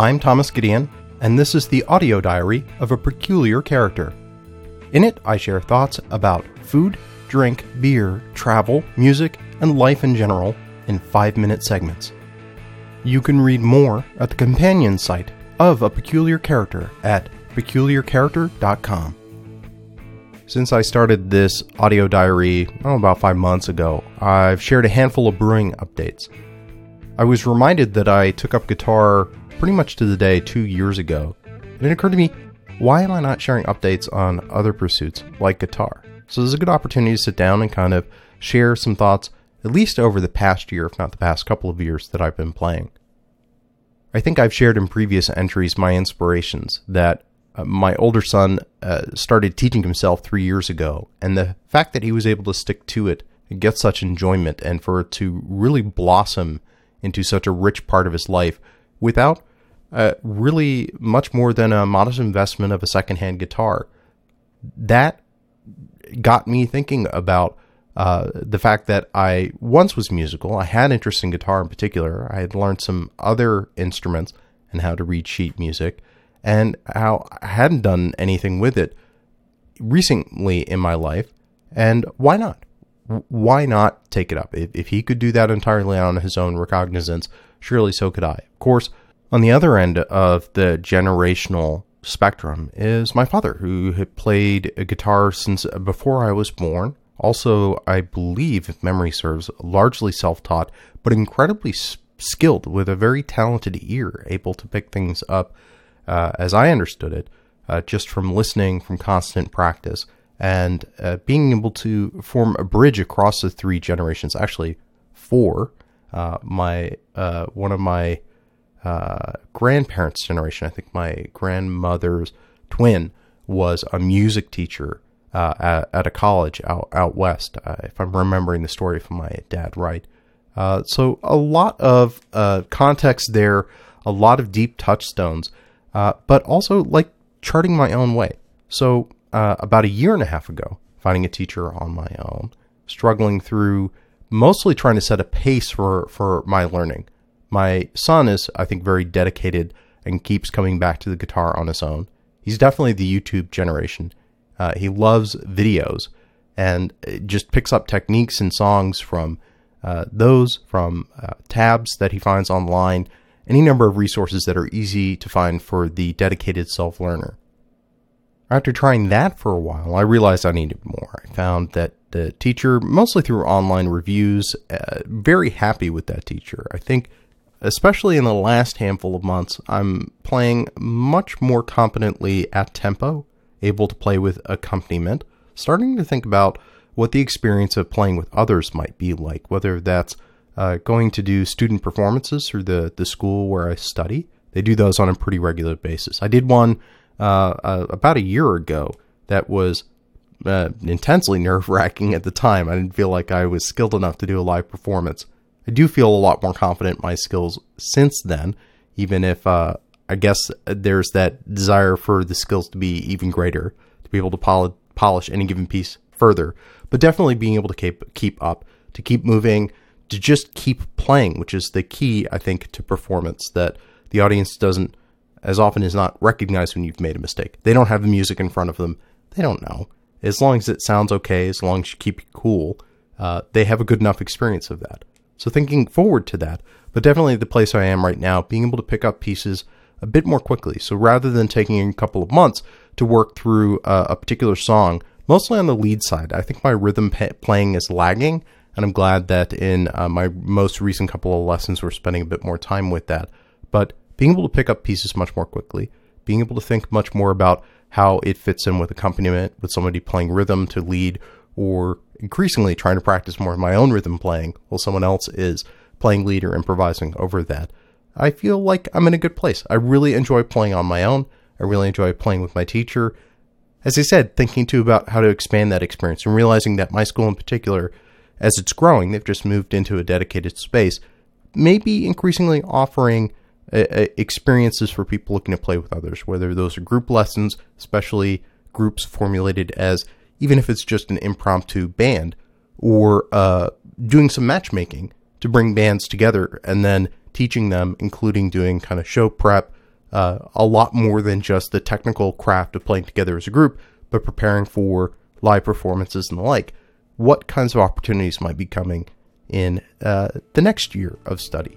I'm Thomas Gideon, and this is the audio diary of a peculiar character. In it, I share thoughts about food, drink, beer, travel, music, and life in general in five minute segments. You can read more at the companion site of A Peculiar Character at peculiarcharacter.com. Since I started this audio diary oh, about five months ago, I've shared a handful of brewing updates. I was reminded that I took up guitar pretty much to the day two years ago, and it occurred to me why am I not sharing updates on other pursuits like guitar? So, this is a good opportunity to sit down and kind of share some thoughts, at least over the past year, if not the past couple of years, that I've been playing. I think I've shared in previous entries my inspirations that uh, my older son uh, started teaching himself three years ago, and the fact that he was able to stick to it and get such enjoyment, and for it to really blossom into such a rich part of his life without uh, really much more than a modest investment of a secondhand guitar, that got me thinking about uh, the fact that I once was musical. I had interest in guitar in particular. I had learned some other instruments and how to read sheet music and how I hadn't done anything with it recently in my life. And why not? Why not take it up? If, if he could do that entirely on his own recognizance, surely so could I. Of course, on the other end of the generational spectrum is my father, who had played guitar since before I was born. Also, I believe, if memory serves, largely self taught, but incredibly skilled with a very talented ear, able to pick things up uh, as I understood it, uh, just from listening, from constant practice, and uh, being able to form a bridge across the three generations. Actually, four. Uh, my uh, one of my uh, grandparents' generation, I think my grandmother's twin, was a music teacher at, at, a college out out west. if I'm remembering the story from my dad right. so a lot of context there, a lot of deep touchstones uh, but also like charting my own way. So, uh, about a year and a half ago, finding a teacher on my own, struggling through mostly trying to set a pace for, for my learning. My son is, I think, very dedicated and keeps coming back to the guitar on his own. He's definitely the YouTube generation. Uh, he loves videos and just picks up techniques and songs from uh, those, from uh, tabs that he finds online, any number of resources that are easy to find for the dedicated self learner. After trying that for a while, I realized I needed more. I found that the teacher, mostly through online reviews, uh, very happy with that teacher. I think, especially in the last handful of months, I'm playing much more competently at tempo, able to play with accompaniment, starting to think about what the experience of playing with others might be like, whether that's uh, going to do student performances through the, the school where I study. They do those on a pretty regular basis. I did one uh, uh, about a year ago that was uh, intensely nerve wracking at the time. I didn't feel like I was skilled enough to do a live performance. I do feel a lot more confident in my skills since then, even if uh, I guess there's that desire for the skills to be even greater, to be able to pol- polish any given piece further. But definitely being able to keep keep up, to keep moving, to just keep playing, which is the key, I think, to performance that the audience doesn't, as often as not, recognize when you've made a mistake. They don't have the music in front of them. They don't know. As long as it sounds okay, as long as you keep cool, uh, they have a good enough experience of that. So thinking forward to that, but definitely the place I am right now, being able to pick up pieces a bit more quickly. So rather than taking a couple of months to work through a particular song, mostly on the lead side, I think my rhythm playing is lagging and I'm glad that in uh, my most recent couple of lessons, we're spending a bit more time with that. But being able to pick up pieces much more quickly, being able to think much more about how it fits in with accompaniment, with somebody playing rhythm to lead, or increasingly trying to practice more of my own rhythm playing while someone else is playing lead or improvising over that. I feel like I'm in a good place. I really enjoy playing on my own. I really enjoy playing with my teacher. As I said, thinking too about how to expand that experience and realizing that my school in particular as it's growing, they've just moved into a dedicated space, maybe increasingly offering experiences for people looking to play with others, whether those are group lessons, especially groups formulated as even if it's just an impromptu band, or uh, doing some matchmaking to bring bands together and then teaching them, including doing kind of show prep, uh, a lot more than just the technical craft of playing together as a group, but preparing for live performances and the like. What kinds of opportunities might be coming in uh, the next year of study?